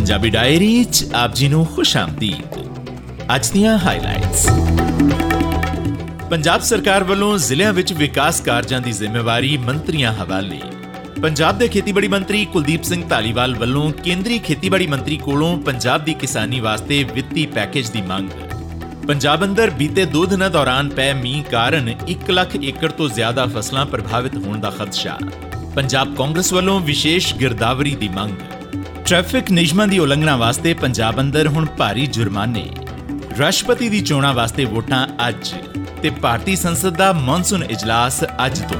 Punjabi diary 'ਚ ਆਪ ਜੀ ਨੂੰ ਖੁਸ਼ ਆਮਦੀਦ। ਅੱਜ ਦੀਆਂ ਹਾਈਲਾਈਟਸ ਪੰਜਾਬ ਸਰਕਾਰ ਵੱਲੋਂ ਜ਼ਿਲ੍ਹਿਆਂ ਵਿੱਚ ਵਿਕਾਸ ਕਾਰਜਾਂ ਦੀ ਜ਼ਿੰਮੇਵਾਰੀ ਮੰਤਰੀਆਂ ਹਵਾਲੇ। ਪੰਜਾਬ ਦੇ ਖੇਤੀਬਾੜੀ ਮੰਤਰੀ ਕੁਲਦੀਪ ਸਿੰਘ ਧਾਲੀਵਾਲ ਵੱਲੋਂ ਕੇਂਦਰੀ ਖੇਤੀਬਾੜੀ ਮੰਤਰੀ ਕੋਲੋਂ ਪੰਜਾਬ ਦੀ ਕਿਸਾਨੀ ਵਾਸਤੇ ਵਿੱਤੀ ਪੈਕੇਜ ਦੀ ਮੰਗ। ਪੰਜਾਬ ਅੰਦਰ ਬੀਤੇ 2 ਦਿਨਾਂ ਦੌਰਾਨ ਪੈ ਮੀਂਹ ਕਾਰਨ 1 ਲੱਖ ਏਕੜ ਤੋਂ ਜ਼ਿਆਦਾ ਫਸਲਾਂ ਪ੍ਰਭਾਵਿਤ ਹੋਣ ਦਾ ਖਦਸ਼ਾ। ਪੰਜਾਬ ਕਾਂਗਰਸ ਵੱਲੋਂ ਵਿਸ਼ੇਸ਼ ਗਿਰਦਾਵਰੀ ਦੀ ਮੰਗ। ਟ੍ਰੈਫਿਕ ਨਿਯਮਾਂ ਦੀ ਉਲੰਘਣਾ ਵਾਸਤੇ ਪੰਜਾਬ ਅੰਦਰ ਹੁਣ ਭਾਰੀ ਜੁਰਮਾਨੇ। ਰਾਸ਼ਟਰਪਤੀ ਦੀ ਚੋਣਾਂ ਵਾਸਤੇ ਵੋਟਾਂ ਅੱਜ ਤੇ ਭਾਰਤੀ ਸੰਸਦ ਦਾ ਮੌਨਸੂਨ ਇਜਲਾਸ ਅੱਜ ਤੋਂ।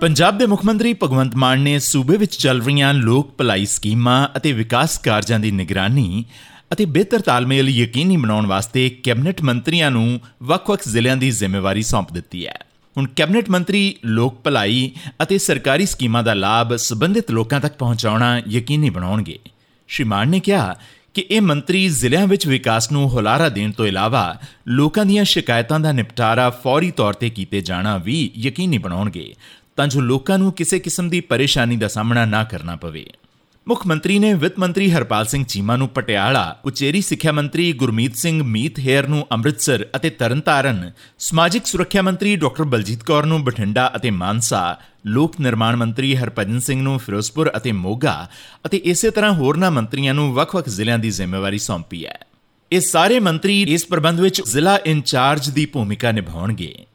ਪੰਜਾਬ ਦੇ ਮੁੱਖ ਮੰਤਰੀ ਭਗਵੰਤ ਮਾਨ ਨੇ ਸੂਬੇ ਵਿੱਚ ਚੱਲ ਰਹੀਆਂ ਲੋਕ ਭਲਾਈ ਸਕੀਮਾਂ ਅਤੇ ਵਿਕਾਸ ਕਾਰਜਾਂ ਦੀ ਨਿਗਰਾਨੀ ਅਤੇ ਬਿਹਤਰ ਤਾਲਮੇਲ ਯਕੀਨੀ ਬਣਾਉਣ ਵਾਸਤੇ ਕੈਬਨਿਟ ਮੰਤਰੀਆਂ ਨੂੰ ਵੱਖ-ਵੱਖ ਜ਼ਿਲ੍ਹਿਆਂ ਦੀ ਜ਼ਿੰਮੇਵਾਰੀ ਸੌਂਪ ਦਿੱਤੀ ਹੈ। ਹੁਣ ਕੈਬਨਿਟ ਮੰਤਰੀ ਲੋਕ ਭਲਾਈ ਅਤੇ ਸਰਕਾਰੀ ਸਕੀਮਾਂ ਦਾ ਲਾਭ ਸਬੰਧਿਤ ਲੋਕਾਂ ਤੱਕ ਪਹੁੰਚਾਉਣਾ ਯਕੀਨੀ ਬਣਾਉਣਗੇ। ਸ਼੍ਰੀ ਮਾਨ ਨੇ ਕਿਹਾ ਕਿ ਇਹ ਮੰਤਰੀ ਜ਼ਿਲ੍ਹਿਆਂ ਵਿੱਚ ਵਿਕਾਸ ਨੂੰ ਹੁਲਾਰਾ ਦੇਣ ਤੋਂ ਇਲਾਵਾ ਲੋਕਾਂ ਦੀਆਂ ਸ਼ਿਕਾਇਤਾਂ ਦਾ ਨਿਪਟਾਰਾ ਫੌਰੀ ਤੌਰ ਤੇ ਕੀਤੇ ਜਾਣਾ ਵੀ ਯਕੀਨੀ ਬਣਾਉਣਗੇ ਤਾਂ ਜੋ ਲੋਕਾਂ ਨੂੰ ਕਿਸੇ ਕਿਸਮ ਦੀ ਪਰੇਸ਼ਾਨੀ ਦਾ ਸਾਹਮਣਾ ਨਾ ਕਰਨਾ ਪਵੇ। ਮੁੱਖ ਮੰਤਰੀ ਨੇ ਵਿੱਤ ਮੰਤਰੀ ਹਰਪਾਲ ਸਿੰਘ ਚੀਮਾ ਨੂੰ ਪਟਿਆਲਾ, ਉਚੇਰੀ ਸਿੱਖਿਆ ਮੰਤਰੀ ਗੁਰਮੀਤ ਸਿੰਘ ਮੀਤ ਹੇਰ ਨੂੰ ਅੰਮ੍ਰਿਤਸਰ ਅਤੇ ਤਰਨਤਾਰਨ, ਸਮਾਜਿਕ ਸੁਰੱਖਿਆ ਮੰਤਰੀ ਡਾਕਟਰ ਬਲਜੀਤ ਕੌਰ ਨੂੰ ਬਠਿੰਡਾ ਅਤੇ ਮਾਨਸਾ, ਲੋਕ ਨਿਰਮਾਣ ਮੰਤਰੀ ਹਰਪਜਨ ਸਿੰਘ ਨੂੰ ਫਿਰੋਜ਼ਪੁਰ ਅਤੇ ਮੋਗਾ ਅਤੇ ਇਸੇ ਤਰ੍ਹਾਂ ਹੋਰਨਾਂ ਮੰਤਰੀਆਂ ਨੂੰ ਵੱਖ-ਵੱਖ ਜ਼ਿਲ੍ਹਿਆਂ ਦੀ ਜ਼ਿੰਮੇਵਾਰੀ ਸੌਂਪੀ ਹੈ। ਇਹ ਸਾਰੇ ਮੰਤਰੀ ਇਸ ਪ੍ਰਬੰਧ ਵਿੱਚ ਜ਼ਿਲ੍ਹਾ ਇੰਚਾਰਜ ਦੀ ਭੂਮਿਕਾ ਨਿਭਾਉਣਗੇ।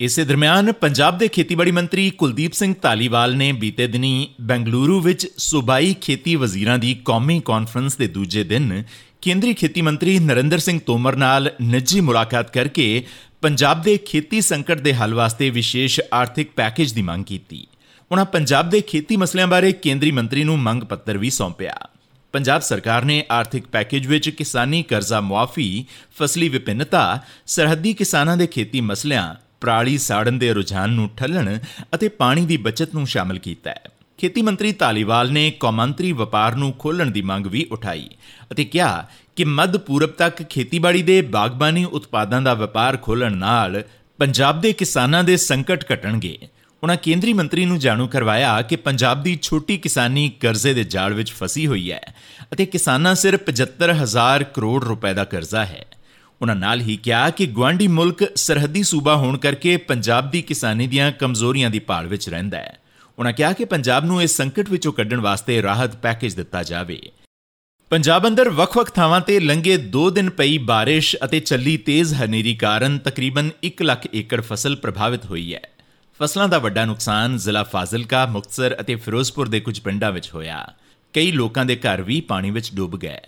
ਇਸੇ ਦਰਮਿਆਨ ਪੰਜਾਬ ਦੇ ਖੇਤੀਬਾੜੀ ਮੰਤਰੀ ਕੁਲਦੀਪ ਸਿੰਘ ਧਾਲੀਵਾਲ ਨੇ ਬੀਤੇ ਦਿਨੀ ਬੈਂਗਲੁਰੂ ਵਿੱਚ ਸੂਬਾਈ ਖੇਤੀ ਵਜ਼ੀਰਾਂ ਦੀ ਕੌਮੀ ਕਾਨਫਰੰਸ ਦੇ ਦੂਜੇ ਦਿਨ ਕੇਂਦਰੀ ਖੇਤੀ ਮੰਤਰੀ ਨਰਿੰਦਰ ਸਿੰਘ ਤੋਮਰ ਨਾਲ ਨਿੱਜੀ ਮੁਲਾਕਾਤ ਕਰਕੇ ਪੰਜਾਬ ਦੇ ਖੇਤੀ ਸੰਕਟ ਦੇ ਹੱਲ ਵਾਸਤੇ ਵਿਸ਼ੇਸ਼ ਆਰਥਿਕ ਪੈਕੇਜ ਦੀ ਮੰਗ ਕੀਤੀ। ਉਹਨਾਂ ਪੰਜਾਬ ਦੇ ਖੇਤੀ ਮਸਲਿਆਂ ਬਾਰੇ ਕੇਂਦਰੀ ਮੰਤਰੀ ਨੂੰ ਮੰਗ ਪੱਤਰ ਵੀ ਸੌਂਪਿਆ। ਪੰਜਾਬ ਸਰਕਾਰ ਨੇ ਆਰਥਿਕ ਪੈਕੇਜ ਵਿੱਚ ਕਿਸਾਨੀ ਕਰਜ਼ਾ ਮੁਆਫੀ, ਫਸਲੀ ਵਿਭਿੰਨਤਾ, ਸਰਹੱਦੀ ਕਿਸਾਨਾਂ ਦੇ ਖੇਤੀ ਮਸਲਿਆਂ ਪਰਾਲੀ ਸਾੜਨ ਦੇ ਰੁਝਾਨ ਨੂੰ ਠੱਲਣ ਅਤੇ ਪਾਣੀ ਦੀ ਬਚਤ ਨੂੰ ਸ਼ਾਮਲ ਕੀਤਾ ਹੈ। ਖੇਤੀ ਮੰਤਰੀ ਤਾਲੀਵਾਲ ਨੇ ਕੌਮਾਂਤਰੀ ਵਪਾਰ ਨੂੰ ਖੋਲਣ ਦੀ ਮੰਗ ਵੀ ਉਠਾਈ ਅਤੇ ਕਿਹਾ ਕਿ ਮੱਧ ਪੂਰਬ ਤੱਕ ਖੇਤੀਬਾੜੀ ਦੇ ਬਾਗਬਾਨੀ ਉਤਪਾਦਾਂ ਦਾ ਵਪਾਰ ਖੋਲਣ ਨਾਲ ਪੰਜਾਬ ਦੇ ਕਿਸਾਨਾਂ ਦੇ ਸੰਕਟ ਘਟਣਗੇ। ਉਹਨਾਂ ਕੇਂਦਰੀ ਮੰਤਰੀ ਨੂੰ ਜਾਣੂ ਕਰਵਾਇਆ ਕਿ ਪੰਜਾਬ ਦੀ ਛੋਟੀ ਕਿਸਾਨੀ ਕਰਜ਼ੇ ਦੇ ਜਾਲ ਵਿੱਚ ਫਸੀ ਹੋਈ ਹੈ ਅਤੇ ਕਿਸਾਨਾਂ ਸਿਰ 75000 ਕਰੋੜ ਰੁਪਏ ਦਾ ਕਰਜ਼ਾ ਹੈ। ਉਹਨਾਂ ਨਾਲ ਹੀ ਕਿਹਾ ਕਿ ਗਵਾਂਡੀ ਮੁਲਕ ਸਰਹੱਦੀ ਸੂਬਾ ਹੋਣ ਕਰਕੇ ਪੰਜਾਬ ਦੀ ਕਿਸਾਨੀ ਦੀਆਂ ਕਮਜ਼ੋਰੀਆਂ ਦੀ ਭਾਲ ਵਿੱਚ ਰਹਿੰਦਾ ਹੈ। ਉਹਨਾਂ ਕਿਹਾ ਕਿ ਪੰਜਾਬ ਨੂੰ ਇਸ ਸੰਕਟ ਵਿੱਚੋਂ ਕੱਢਣ ਵਾਸਤੇ ਰਾਹਤ ਪੈਕੇਜ ਦਿੱਤਾ ਜਾਵੇ। ਪੰਜਾਬ ਅੰਦਰ ਵੱਖ-ਵੱਖ ਥਾਵਾਂ ਤੇ ਲੰਘੇ 2 ਦਿਨ ਪਈ ਬਾਰਿਸ਼ ਅਤੇ ਚੱਲੀ ਤੇਜ਼ ਹਨੇਰੀ ਕਾਰਨ ਤਕਰੀਬਨ 1 ਲੱਖ ਏਕੜ ਫਸਲ ਪ੍ਰਭਾਵਿਤ ਹੋਈ ਹੈ। ਫਸਲਾਂ ਦਾ ਵੱਡਾ ਨੁਕਸਾਨ ਜ਼ਿਲ੍ਹਾ ਫਾਜ਼ਿਲਕਾ, ਮੁਕਤਸਰ ਅਤੇ ਫਿਰੋਜ਼ਪੁਰ ਦੇ ਕੁਝ ਪਿੰਡਾਂ ਵਿੱਚ ਹੋਇਆ। ਕਈ ਲੋਕਾਂ ਦੇ ਘਰ ਵੀ ਪਾਣੀ ਵਿੱਚ ਡੁੱਬ ਗਏ।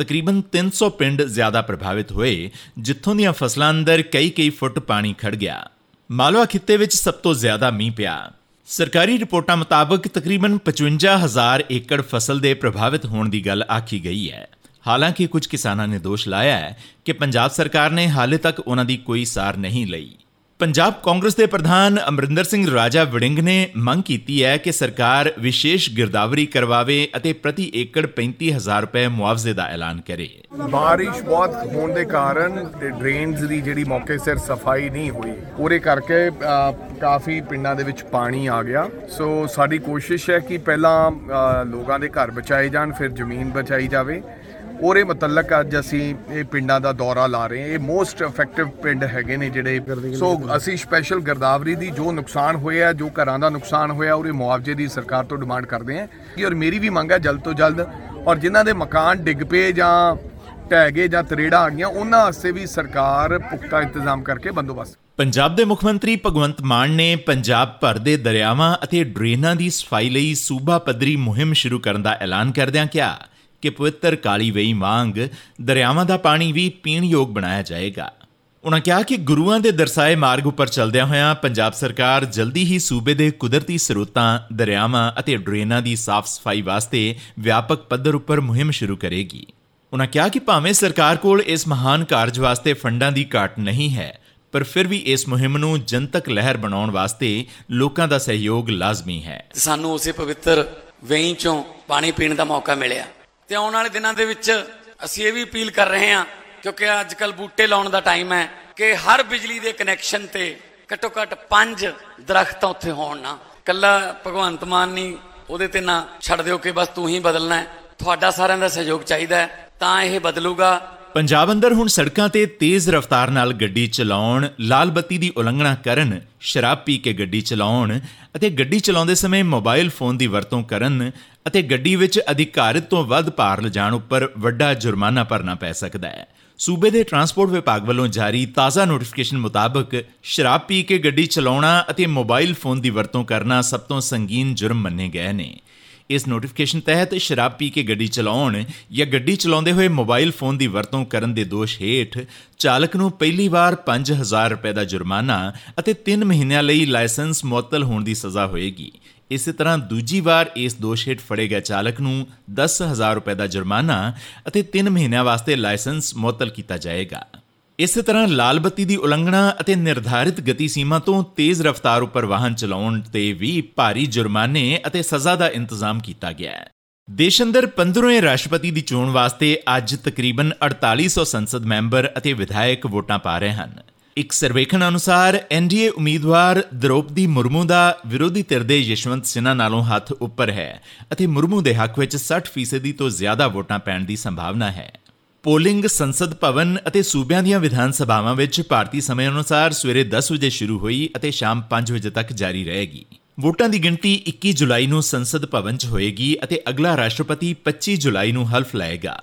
ਤਕਰੀਬਨ 300 ਪਿੰਡ ਜ਼ਿਆਦਾ ਪ੍ਰਭਾਵਿਤ ਹੋਏ, ਜਿੱਥੋਂ ਦੀਆਂ ਫਸਲਾਂ ਅੰਦਰ ਕਈ-ਕਈ ਫੁੱਟ ਪਾਣੀ ਖੜ ਗਿਆ। ਮਾਲਵਾ ਖਿੱਤੇ ਵਿੱਚ ਸਭ ਤੋਂ ਜ਼ਿਆਦਾ ਮੀਂਹ ਪਿਆ। ਸਰਕਾਰੀ ਰਿਪੋਰਟਾਂ ਮੁਤਾਬਕ ਤਕਰੀਬਨ 55000 ਏਕੜ ਫਸਲ ਦੇ ਪ੍ਰਭਾਵਿਤ ਹੋਣ ਦੀ ਗੱਲ ਆਖੀ ਗਈ ਹੈ। ਹਾਲਾਂਕਿ ਕੁਝ ਕਿਸਾਨਾਂ ਨੇ ਦੋਸ਼ ਲਾਇਆ ਹੈ ਕਿ ਪੰਜਾਬ ਸਰਕਾਰ ਨੇ ਹਾਲੇ ਤੱਕ ਉਹਨਾਂ ਦੀ ਕੋਈ ਸਾਰ ਨਹੀਂ ਲਈ। ਪੰਜਾਬ ਕਾਂਗਰਸ ਦੇ ਪ੍ਰਧਾਨ ਅਮਰਿੰਦਰ ਸਿੰਘ ਰਾਜਾ ਵੜਿੰਗ ਨੇ ਮੰਗ ਕੀਤੀ ਹੈ ਕਿ ਸਰਕਾਰ ਵਿਸ਼ੇਸ਼ ਗਿਰਦਾਵਰੀ ਕਰਵਾਵੇ ਅਤੇ ਪ੍ਰਤੀ ਏਕੜ 35000 ਰੁਪਏ ਮੁਆਵਜ਼ੇ ਦਾ ਐਲਾਨ ਕਰੇ। ਬਾਰਿਸ਼ ਬਹੁਤ ਹੋਣ ਦੇ ਕਾਰਨ ਡਰੇਨਸ ਦੀ ਜਿਹੜੀ ਮੌਕੇ ਸਿਰ ਸਫ਼ਾਈ ਨਹੀਂ ਹੋਈ ਉਹਦੇ ਕਰਕੇ ਅ, ਕਾਫੀ ਪਿੰਡਾਂ ਦੇ ਵਿੱਚ ਪਾਣੀ ਆ ਗਿਆ। ਸੋ ਸਾਡੀ ਕੋਸ਼ਿਸ਼ ਹੈ ਕਿ ਪਹਿਲਾਂ ਅ, ਲੋਕਾਂ ਦੇ ਘਰ ਬਚਾਏ ਜਾਣ ਫਿਰ ਜ਼ਮੀਨ ਬਚਾਈ ਜਾਵੇ। ਉਹਦੇ ਮੁਤਲਕ ਅੱਜ ਅਸੀਂ ਇਹ ਪਿੰਡਾਂ ਦਾ ਦੌਰਾ ਲਾ ਰਹੇ ਹਾਂ। ਇਹ ਮੋਸਟ ਇਫੈਕਟਿਵ ਪਿੰਡ ਹੈਗੇ ਨੇ ਜਿਹੜੇ। ਸੋ ਅਸੀਂ ਸਪੈਸ਼ਲ ਗਰਦਾਵਰੀ ਦੀ ਜੋ ਨੁਕਸਾਨ ਹੋਇਆ, ਜੋ ਘਰਾਂ ਦਾ ਨੁਕਸਾਨ ਹੋਇਆ ਉਹਦੇ ਮੁਆਵਜ਼ੇ ਦੀ ਸਰਕਾਰ ਤੋਂ ਡਿਮਾਂਡ ਕਰਦੇ ਹਾਂ। ਕਿ ਔਰ ਮੇਰੀ ਵੀ ਮੰਗ ਹੈ ਜਲਦ ਤੋਂ ਜਲਦ, ਔਰ ਜਿਨ੍ਹਾਂ ਦੇ ਮਕਾਨ ਡਿੱਗ ਪਏ ਜਾਂ ਢਹਿ ਗਏ ਜਾਂ ਤਰੇੜਾ ਆ ਗਈਆਂ, ਉਹਨਾਂ ਵਾਸਤੇ ਵੀ ਸਰਕਾਰ ਪੁਖਤਾ ਇੰਤਜ਼ਾਮ ਕਰਕੇ ਬੰਦੋਬਸਤ। ਪੰਜਾਬ ਦੇ ਮੁੱਖ ਮੰਤਰੀ ਭਗਵੰਤ ਮਾਨ ਨੇ ਪੰਜਾਬ ਭਰ ਦੇ ਦਰਿਆਵਾਂ ਅਤੇ ਡਰੇਨਾਂ ਦੀ ਸਫ਼ਾਈ ਲਈ ਸੂਬਾ ਪੱਧਰੀ ਮੁਹਿੰਮ ਸ਼ੁਰੂ ਕਰਨ ਦਾ ਐਲਾਨ ਕਰਦਿਆਂ ਕਿਹਾ। ਕਿ ਪਵਿੱਤਰ ਕਾਲੀ ਵੇਈ ਵਾਂਗ ਦਰਿਆਵਾਂ ਦਾ ਪਾਣੀ ਵੀ ਪੀਣ ਯੋਗ ਬਣਾਇਆ ਜਾਏਗਾ। ਉਨ੍ਹਾਂ ਕਿਹਾ ਕਿ ਗੁਰੂਆਂ ਦੇ ਦਰਸਾਏ ਮਾਰਗ ਉੱਪਰ ਚੱਲਦਿਆਂ ਹੋਇਆਂ ਪੰਜਾਬ ਸਰਕਾਰ ਜਲਦੀ ਹੀ ਸੂਬੇ ਦੇ ਕੁਦਰਤੀ ਸਰੋਤਾਂ, ਦਰਿਆਵਾਂ ਅਤੇ ਡਰੇਨਾਂ ਦੀ ਸਾਫ਼ ਸਫ਼ਾਈ ਵਾਸਤੇ ਵਿਆਪਕ ਪੱਧਰ ਉੱਪਰ ਮੁਹਿੰਮ ਸ਼ੁਰੂ ਕਰੇਗੀ। ਉਨ੍ਹਾਂ ਕਿਹਾ ਕਿ ਭਾਵੇਂ ਸਰਕਾਰ ਕੋਲ ਇਸ ਮਹਾਨ ਕਾਰਜ ਵਾਸਤੇ ਫੰਡਾਂ ਦੀ ਘਾਟ ਨਹੀਂ ਹੈ, ਪਰ ਫਿਰ ਵੀ ਇਸ ਮੁਹਿੰਮ ਨੂੰ ਜਨਤਕ ਲਹਿਰ ਬਣਾਉਣ ਵਾਸਤੇ ਲੋਕਾਂ ਦਾ ਸਹਿਯੋਗ ਲਾਜ਼ਮੀ ਹੈ। ਸਾਨੂੰ ਉਸੇ ਪਵਿੱਤਰ ਵੇਈ ਚੋਂ ਪਾਣੀ ਪੀਣ ਦਾ ਮੌਕਾ ਮਿਲਿਆ। ਤੇ ਆਉਣ ਵਾਲੇ ਦਿਨਾਂ ਦੇ ਵਿੱਚ ਅਸੀਂ ਇਹ ਵੀ ਅਪੀਲ ਕਰ ਰਹੇ ਹਾਂ, ਕਿਉਂਕਿ ਅੱਜ ਕੱਲ ਬੂਟੇ ਲਾਉਣ ਦਾ ਟਾਈਮ ਹੈ, ਕਿ ਹਰ ਬਿਜਲੀ ਦੇ ਕਨੈਕਸ਼ਨ ਤੇ ਘੱਟੋ ਘੱਟ 5 ਦਰਖਤ ਉੱਥੇ ਹੋਣ ਨਾ। ਕੱਲਾ ਭਗਵੰਤ ਮਾਨ ਨਹੀਂ ਉਹਦੇ ਤੇ ਨਾ ਛੱਡ ਦਿਓ ਕਿ ਬਸ ਤੂੰ ਹੀ ਬਦਲਣਾ ਹੈ। ਤੁਹਾਡਾ ਸਾਰਿਆਂ ਦਾ ਸਹਿਯੋਗ ਚਾਹੀਦਾ ਹੈ, ਤਾਂ ਇਹ ਬਦਲੂਗਾ। ਪੰਜਾਬ ਅੰਦਰ ਹੁਣ ਸੜਕਾਂ ਤੇ ਤੇਜ਼ ਰਫ਼ਤਾਰ ਨਾਲ ਗੱਡੀ ਚਲਾਉਣ ਲਾਲ ਬੱਤੀ ਦੀ ਉਲੰਘਣਾ ਕਰਨ, ਸ਼ਰਾਬ ਪੀ ਕੇ ਗੱਡੀ ਚਲਾਉਣ ਅਤੇ ਗੱਡੀ ਚਲਾਉਂਦੇ ਸਮੇਂ ਮੋਬਾਈਲ ਫੋਨ ਦੀ ਵਰਤੋਂ ਕਰਨ ਅਤੇ ਗੱਡੀ ਵਿੱਚ ਅਧਿਕਾਰਿਤ ਤੋਂ ਵੱਧ ਭਾਰ ਲਿਜਾਣ ਉੱਪਰ ਵੱਡਾ ਜੁਰਮਾਨਾ ਭਰਨਾ ਪੈ ਸਕਦਾ ਹੈ। ਸੂਬੇ ਦੇ ਟਰਾਂਸਪੋਰਟ ਵਿਭਾਗ ਵੱਲੋਂ ਜਾਰੀ ਤਾਜ਼ਾ ਨੋਟੀਫਿਕੇਸ਼ਨ ਮੁਤਾਬਕ ਸ਼ਰਾਬ ਪੀ ਕੇ ਗੱਡੀ ਚਲਾਉਣਾ ਅਤੇ ਮੋਬਾਈਲ ਫੋਨ ਦੀ ਵਰਤੋਂ ਕਰਨਾ ਸਭ ਤੋਂ ਸੰਗੀਨ ਜੁਰਮ ਮੰਨੇ ਗਏ ਨੇ। ਇਸ ਨੋਟੀਫਿਕੇਸ਼ਨ ਤਹਿਤ ਸ਼ਰਾਬ ਪੀ ਕੇ ਗੱਡੀ ਚਲਾਉਣ ਜਾਂ ਗੱਡੀ ਚਲਾਉਂਦੇ ਹੋਏ ਮੋਬਾਈਲ ਫੋਨ ਦੀ ਵਰਤੋਂ ਕਰਨ ਦੇ ਦੋਸ਼ ਹੇਠ ਚਾਲਕ ਨੂੰ ਪਹਿਲੀ ਵਾਰ 5000 ਰੁਪਏ ਦਾ ਜੁਰਮਾਨਾ ਅਤੇ 3 ਮਹੀਨਿਆਂ ਲਈ ਲਾਇਸੈਂਸ ਮੁਅੱਤਲ ਹੋਣ ਦੀ ਸਜ਼ਾ ਹੋਏਗੀ। ਇਸੇ ਤਰ੍ਹਾਂ ਦੂਜੀ ਵਾਰ ਇਸ ਦੋਸ਼ ਹੇਠ ਫੜੇ ਗਏ ਚਾਲਕ ਨੂੰ 10000 ਰੁਪਏ ਦਾ ਜੁਰਮਾਨਾ ਅਤੇ 3 ਮਹੀਨਿਆਂ ਵਾਸਤੇ ਲਾਇਸੈਂਸ ਮੁਅੱਤਲ ਕੀਤਾ ਜਾਏਗਾ। ਇਸੇ ਤਰ੍ਹਾਂ ਲਾਲ ਬੱਤੀ ਦੀ ਉਲੰਘਣਾ ਅਤੇ ਨਿਰਧਾਰਿਤ ਗਤੀ ਸੀਮਾ ਤੋਂ ਤੇਜ਼ ਰਫ਼ਤਾਰ ਉੱਪਰ ਵਾਹਨ ਚਲਾਉਣ ਤੇ ਵੀ ਭਾਰੀ ਜੁਰਮਾਨੇ ਅਤੇ ਸਜ਼ਾ ਦਾ ਇੰਤਜ਼ਾਮ ਕੀਤਾ ਗਿਆ ਹੈ। ਦੇਸ਼ ਅੰਦਰ 15ਵੇਂ ਰਾਸ਼ਟਰਪਤੀ ਦੀ ਚੋਣ ਵਾਸਤੇ ਅੱਜ ਤਕਰੀਬਨ 4800 ਸੰਸਦ ਮੈਂਬਰ ਅਤੇ ਵਿਧਾਇਕ ਵੋਟਾਂ ਪਾ ਰਹੇ ਹਨ। ਇੱਕ ਸਰਵੇਖਣ ਅਨੁਸਾਰ ਐਨਡੀਏ ਉਮੀਦਵਾਰ ਦ੍ਰੋਪਦੀ ਮੁਰਮੂ ਦਾ ਵਿਰੋਧੀ ਧਿਰ ਦੇ ਯਸ਼ਵੰਤ ਸਿਨਾ ਨਾਲੋਂ ਹੱਥ ਉੱਪਰ ਹੈ ਅਤੇ ਮੁਰਮੂ ਦੇ ਹੱਕ ਵਿੱਚ 60% ਤੋਂ ਜ਼ਿਆਦਾ ਵੋਟਾਂ ਪੈਣ ਦੀ ਸੰਭਾਵਨਾ ਹੈ। ਪੋਲਿੰਗ ਸੰਸਦ ਭਵਨ ਅਤੇ ਸੂਬਿਆਂ ਦੀਆਂ ਵਿਧਾਨ ਸਭਾਵਾਂ ਵਿੱਚ ਭਾਰਤੀ ਸਮੇਂ ਅਨੁਸਾਰ ਸਵੇਰੇ 10 ਵਜੇ ਸ਼ੁਰੂ ਹੋਈ ਅਤੇ ਸ਼ਾਮ 5 ਵਜੇ ਤੱਕ ਜਾਰੀ ਰਹੇਗੀ। ਵੋਟਾਂ ਦੀ ਗਿਣਤੀ 21 ਜੁਲਾਈ ਨੂੰ ਸੰਸਦ ਭਵਨ 'ਚ ਹੋਏਗੀ ਅਤੇ ਅਗਲਾ ਰਾਸ਼ਟਰਪਤੀ 25 ਜੁਲਾਈ ਨੂੰ ਹਲਫ ਲਏਗਾ।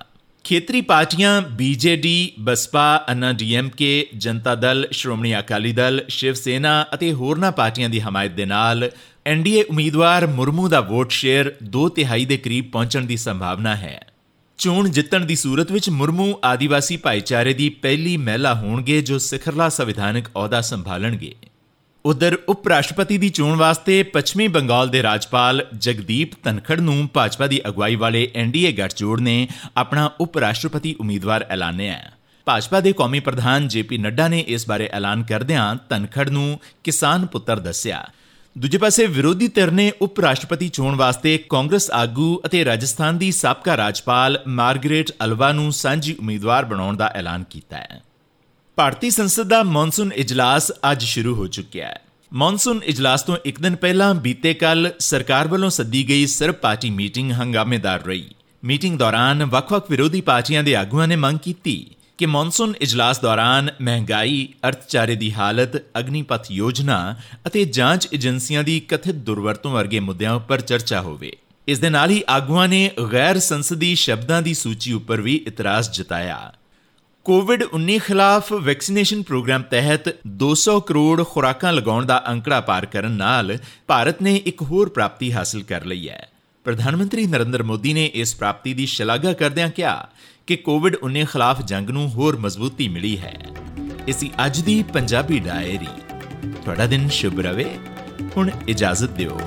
ਖੇਤਰੀ ਪਾਰਟੀਆਂ ਬੀਜੇਡੀ ਬਸਪਾ, ਅੰਨਾ ਡੀਐਮਕੇ ਜਨਤਾ ਦਲ, ਸ਼੍ਰੋਮਣੀ ਅਕਾਲੀ ਦਲ ਸ਼ਿਵ ਸੇਨਾ ਅਤੇ ਹੋਰਨਾਂ ਪਾਰਟੀਆਂ ਦੀ ਹਮਾਇਤ ਦੇ ਨਾਲ ਐਨਡੀਏ ਉਮੀਦਵਾਰ ਮੁਰਮੂ ਦਾ ਵੋਟ ਸ਼ੇਅਰ 2 ਤਿਹਾਈ ਦੇ ਕਰੀਬ ਪਹੁੰਚਣ ਦੀ ਸੰਭਾਵਨਾ ਹੈ। ਚੋਣ ਜਿੱਤਣ ਦੀ ਸੂਰਤ ਵਿੱਚ ਮੁਰਮੂ ਆਦੀਵਾਸੀ ਭਾਈਚਾਰੇ ਦੀ ਪਹਿਲੀ ਮਹਿਲਾ ਹੋਣਗੇ ਜੋ ਸਿਖਰਲਾ ਸੰਵਿਧਾਨਕ ਅਹੁਦਾ ਸੰਭਾਲਣਗੇ। ਉਧਰ ਉਪ ਰਾਸ਼ਟਰਪਤੀ ਦੀ ਚੋਣ ਵਾਸਤੇ ਪੱਛਮੀ ਬੰਗਾਲ ਦੇ ਰਾਜਪਾਲ ਜਗਦੀਪ ਧਨਖੜ ਨੂੰ ਭਾਜਪਾ ਦੀ ਅਗਵਾਈ ਵਾਲੇ ਐਨਡੀਏ ਗੱਠਜੋੜ ਨੇ ਆਪਣਾ ਉਪ ਰਾਸ਼ਟਰਪਤੀ ਉਮੀਦਵਾਰ ਐਲਾਨਿਆ ਹੈ। ਭਾਜਪਾ ਦੇ ਕੌਮੀ ਪ੍ਰਧਾਨ ਜੇਪੀ ਨੱਡਾ ਨੇ ਇਸ ਬਾਰੇ ਐਲਾਨ ਕਰਦਿਆਂ ਧਨਖੜ ਨੂੰ ਕਿਸਾਨ ਪੁੱਤਰ ਦੱਸਿਆ। ਦੂਜੇ ਪਾਸੇ ਵਿਰੋਧੀ ਧਿਰ ਨੇ ਉਪ ਰਾਸ਼ਟਰਪਤੀ ਚੋਣ ਵਾਸਤੇ ਕਾਂਗਰਸ ਆਗੂ ਅਤੇ ਰਾਜਸਥਾਨ ਦੀ ਸਾਬਕਾ ਰਾਜਪਾਲ ਮਾਰਗਰੇਟ ਅਲਵਾ ਨੂੰ ਸਾਂਝੀ ਉਮੀਦਵਾਰ ਬਣਾਉਣ ਦਾ ਐਲਾਨ ਕੀਤਾ ਹੈ। ਭਾਰਤੀ ਸੰਸਦ ਦਾ ਮੌਨਸੂਨ ਇਜਲਾਸ ਅੱਜ ਸ਼ੁਰੂ ਹੋ ਚੁੱਕਿਆ ਹੈ। ਮੌਨਸੂਨ ਇਜਲਾਸ ਤੋਂ ਇੱਕ ਦਿਨ ਪਹਿਲਾਂ ਬੀਤੇ ਕੱਲ ਸਰਕਾਰ ਵੱਲੋਂ ਸੱਦੀ ਗਈ ਸਰਬ ਪਾਰਟੀ ਮੀਟਿੰਗ ਹੰਗਾਮੇਦਾਰ ਰਹੀ। ਮੀਟਿੰਗ ਦੌਰਾਨ ਵੱਖ-ਵੱਖ ਵਿਰੋਧੀ ਪਾਰਟੀਆਂ ਦੇ ਆਗੂਆਂ ਨੇ ਮੰਗ ਕੀਤੀ। ਕਿ ਮੌਨਸੂਨ ਇਜਲਾਸ ਦੌਰਾਨ ਮਹਿੰਗਾਈ, ਅਰਥਚਾਰੇ ਦੀ ਹਾਲਤ, ਅਗਨੀਪਥ ਯੋਜਨਾ ਅਤੇ ਜਾਂਚ ਏਜੰਸੀਆਂ ਦੀ ਕਥਿਤ ਦੁਰਵਰਤੋਂ ਵਰਗੇ ਮੁੱਦਿਆਂ ਉੱਪਰ ਚਰਚਾ ਹੋਵੇ। ਇਸ ਦੇ ਨਾਲ ਹੀ ਆਗੂਆਂ ਨੇ ਗੈਰ ਸੰਸਦੀ ਸ਼ਬਦਾਂ ਦੀ ਸੂਚੀ ਉੱਪਰ ਵੀ ਇਤਰਾਜ਼ ਜਤਾਇਆ। ਕੋਵਿਡ-19 ਖਿਲਾਫ ਵੈਕਸੀਨੇਸ਼ਨ ਪ੍ਰੋਗਰਾਮ ਤਹਿਤ 200 ਕਰੋੜ ਖੁਰਾਕਾਂ ਲਗਾਉਣ ਦਾ ਅੰਕੜਾ ਪਾਰ ਕਰਨ ਨਾਲ ਭਾਰਤ ਨੇ ਇੱਕ ਹੋਰ ਪ੍ਰਾਪਤੀ ਹਾਸਲ ਕਰ ਲਈ ਹੈ। ਪ੍ਰਧਾਨ ਮੰਤਰੀ ਨਰਿੰਦਰ ਮੋਦੀ ਨੇ ਇਸ ਪ੍ਰਾਪਤੀ ਦੀ ਸ਼ਲਾਘਾ ਕਰਦਿਆਂ ਕਿਹਾ ਕਿ ਕੋਵਿਡ-19 ਖਿਲਾਫ ਜੰਗ ਨੂੰ ਹੋਰ ਮਜ਼ਬੂਤੀ ਮਿਲੀ ਹੈ। ਇਸੀ ਅੱਜ ਦੀ ਪੰਜਾਬੀ ਡਾਇਰੀ। ਤੁਹਾਡਾ ਦਿਨ ਸ਼ੁਭ ਰਵੇ। ਹੁਣ ਇਜਾਜ਼ਤ ਦਿਓ।